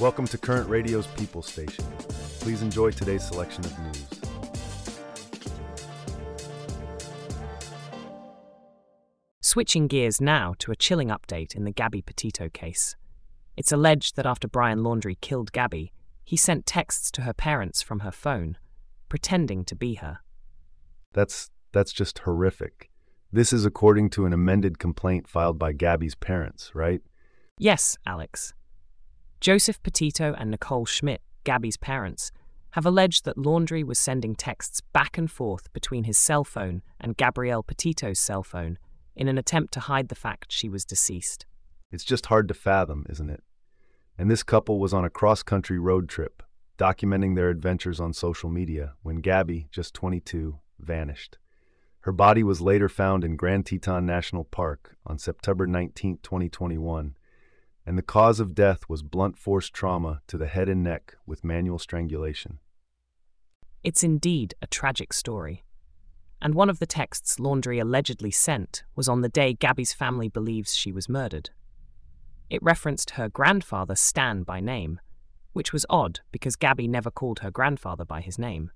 Welcome to Current Radio's People Station. Please enjoy today's selection of news. Switching gears now to a chilling update in the Gabby Petito case. It's alleged that after Brian Laundrie killed Gabby, he sent texts to her parents from her phone, pretending to be her. That's that's just horrific. This is according to an amended complaint filed by Gabby's parents, right? Yes, Alex. Joseph Petito and Nicole Schmidt, Gabby's parents, have alleged that Laundrie was sending texts back and forth between his cell phone and Gabrielle Petito's cell phone in an attempt to hide the fact she was deceased. It's just hard to fathom, isn't it? And this couple was on a cross country road trip, documenting their adventures on social media when Gabby, just 22, vanished. Her body was later found in Grand Teton National Park on September 19, 2021, and the cause of death was blunt force trauma to the head and neck with manual strangulation. It's indeed a tragic story. And one of the texts Laundrie allegedly sent was on the day Gabby's family believes she was murdered. It referenced her grandfather Stan by name, which was odd because Gabby never called her grandfather by his name.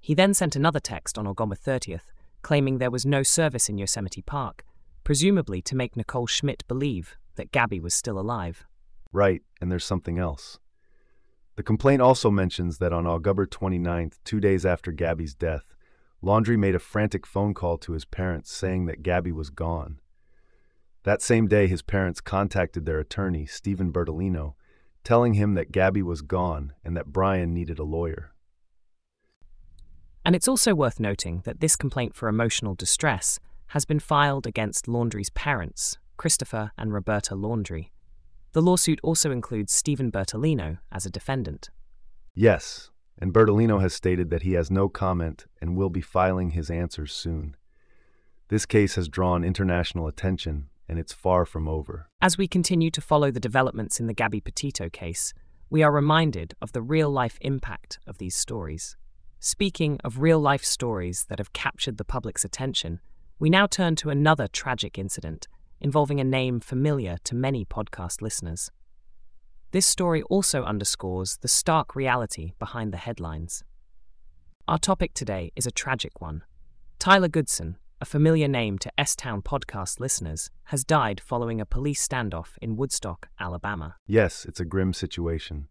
He then sent another text on October 30th claiming there was no service in Yosemite Park, presumably to make Nicole Schmidt believe that Gabby was still alive. Right, and there's something else. The complaint also mentions that on August 29th, two days after Gabby's death, Laundrie made a frantic phone call to his parents saying that Gabby was gone. That same day, his parents contacted their attorney, Stephen Bertolino, telling him that Gabby was gone and that Brian needed a lawyer. And it's also worth noting that this complaint for emotional distress has been filed against Laundrie's parents, Christopher and Roberta Laundrie. The lawsuit also includes Stephen Bertolino as a defendant. Yes, and Bertolino has stated that he has no comment and will be filing his answers soon. This case has drawn international attention, and it's far from over. As we continue to follow the developments in the Gabby Petito case, we are reminded of the real life impact of these stories. Speaking of real life stories that have captured the public's attention, we now turn to another tragic incident involving a name familiar to many podcast listeners. This story also underscores the stark reality behind the headlines. Our topic today is a tragic one. Tyler Goodson, a familiar name to S Town podcast listeners, has died following a police standoff in Woodstock, Alabama. Yes, it's a grim situation.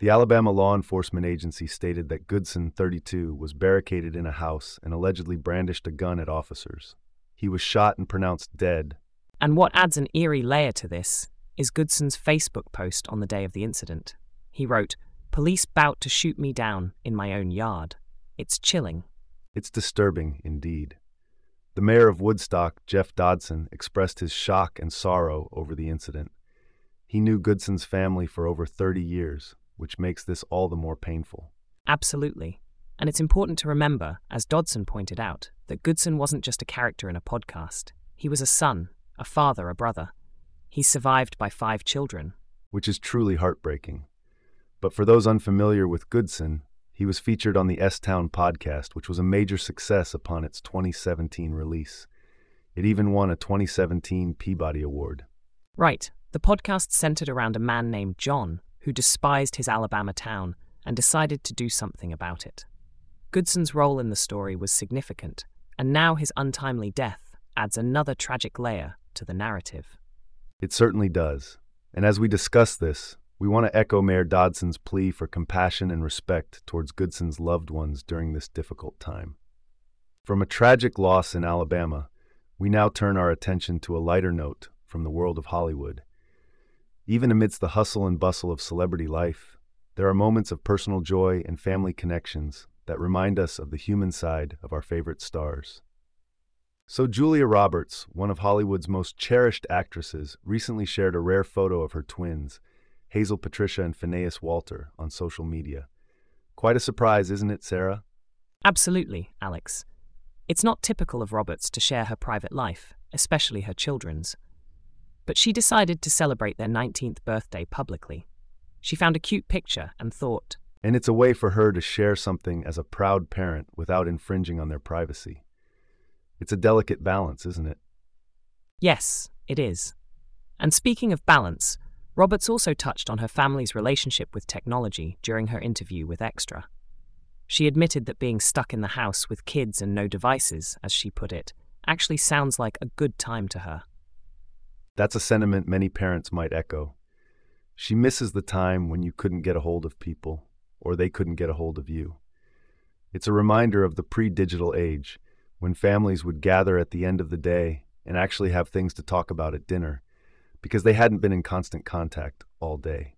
The Alabama Law Enforcement Agency stated that Goodson, 32, was barricaded in a house and allegedly brandished a gun at officers. He was shot and pronounced dead. And what adds an eerie layer to this is Goodson's Facebook post on the day of the incident. He wrote, Police bout to shoot me down in my own yard. It's chilling. It's disturbing, indeed. The mayor of Woodstock, Jeff Dodson, expressed his shock and sorrow over the incident. He knew Goodson's family for over 30 years, which makes this all the more painful. Absolutely. And it's important to remember, as Dodson pointed out, that Goodson wasn't just a character in a podcast. He was a son, a father, a brother. He's survived by five children. Which is truly heartbreaking. But for those unfamiliar with Goodson, he was featured on the S Town podcast, which was a major success upon its 2017 release. It even won a 2017 Peabody Award. Right. The podcast centered around a man named John who despised his Alabama town and decided to do something about it. Goodson's role in the story was significant, and now his untimely death adds another tragic layer to the narrative. It certainly does. And as we discuss this, we want to echo Mayor Dodson's plea for compassion and respect towards Goodson's loved ones during this difficult time. From a tragic loss in Alabama, we now turn our attention to a lighter note from the world of Hollywood even amidst the hustle and bustle of celebrity life, there are moments of personal joy and family connections that remind us of the human side of our favorite stars. So, Julia Roberts, one of Hollywood's most cherished actresses, recently shared a rare photo of her twins, Hazel Patricia and Phineas Walter, on social media. Quite a surprise, isn't it, Sarah? Absolutely, Alex. It's not typical of Roberts to share her private life, especially her children's but she decided to celebrate their 19th birthday publicly. She found a cute picture and thought, And it's a way for her to share something as a proud parent without infringing on their privacy. It's a delicate balance, isn't it? Yes, it is. And speaking of balance, Roberts also touched on her family's relationship with technology during her interview with Extra. She admitted that being stuck in the house with kids and no devices, as she put it, actually sounds like a good time to her. That's a sentiment many parents might echo. She misses the time when you couldn't get a hold of people, or they couldn't get a hold of you. It's a reminder of the pre digital age, when families would gather at the end of the day and actually have things to talk about at dinner because they hadn't been in constant contact all day.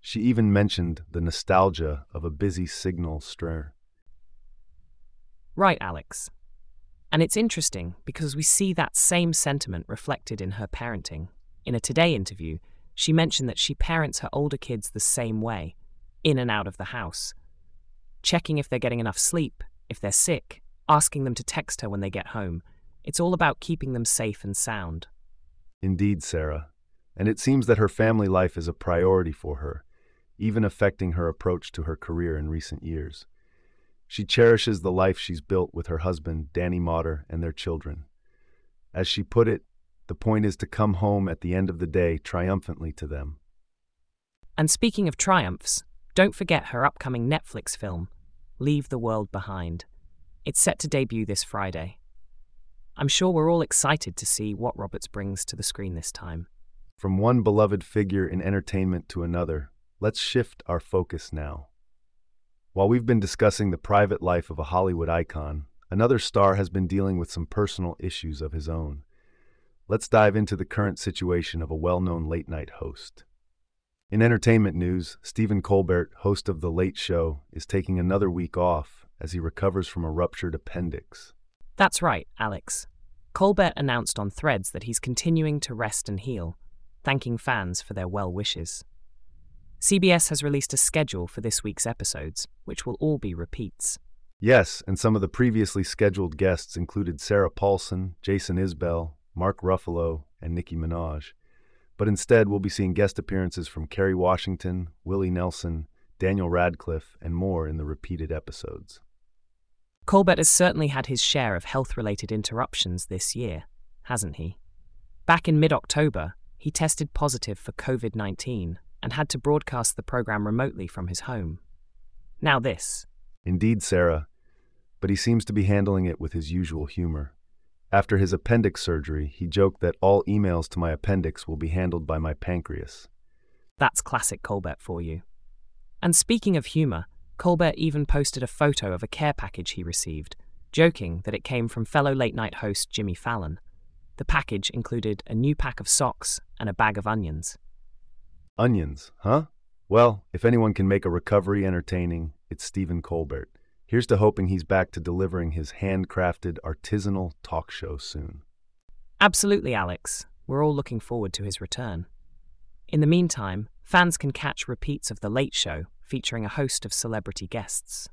She even mentioned the nostalgia of a busy signal stir. Right, Alex. And it's interesting because we see that same sentiment reflected in her parenting. In a Today interview, she mentioned that she parents her older kids the same way, in and out of the house, checking if they're getting enough sleep, if they're sick, asking them to text her when they get home. It's all about keeping them safe and sound. Indeed, Sarah. And it seems that her family life is a priority for her, even affecting her approach to her career in recent years. She cherishes the life she's built with her husband, Danny Moder, and their children. As she put it, the point is to come home at the end of the day triumphantly to them. And speaking of triumphs, don't forget her upcoming Netflix film, Leave the World Behind. It's set to debut this Friday. I'm sure we're all excited to see what Roberts brings to the screen this time. From one beloved figure in entertainment to another, let's shift our focus now. While we've been discussing the private life of a Hollywood icon, another star has been dealing with some personal issues of his own. Let's dive into the current situation of a well known late night host. In entertainment news, Stephen Colbert, host of The Late Show, is taking another week off as he recovers from a ruptured appendix. That's right, Alex. Colbert announced on Threads that he's continuing to rest and heal, thanking fans for their well wishes. CBS has released a schedule for this week's episodes, which will all be repeats. Yes, and some of the previously scheduled guests included Sarah Paulson, Jason Isbell, Mark Ruffalo, and Nicki Minaj. But instead, we'll be seeing guest appearances from Kerry Washington, Willie Nelson, Daniel Radcliffe, and more in the repeated episodes. Colbert has certainly had his share of health related interruptions this year, hasn't he? Back in mid October, he tested positive for COVID 19 and had to broadcast the program remotely from his home. Now, this. Indeed, Sarah, but he seems to be handling it with his usual humor. After his appendix surgery, he joked that all emails to my appendix will be handled by my pancreas. That's classic Colbert for you. And speaking of humor, Colbert even posted a photo of a care package he received, joking that it came from fellow late night host Jimmy Fallon. The package included a new pack of socks and a bag of onions. Onions, huh? Well, if anyone can make a recovery entertaining, it's Stephen Colbert. Here's to hoping he's back to delivering his handcrafted artisanal talk show soon. Absolutely, Alex. We're all looking forward to his return. In the meantime, fans can catch repeats of The Late Show featuring a host of celebrity guests.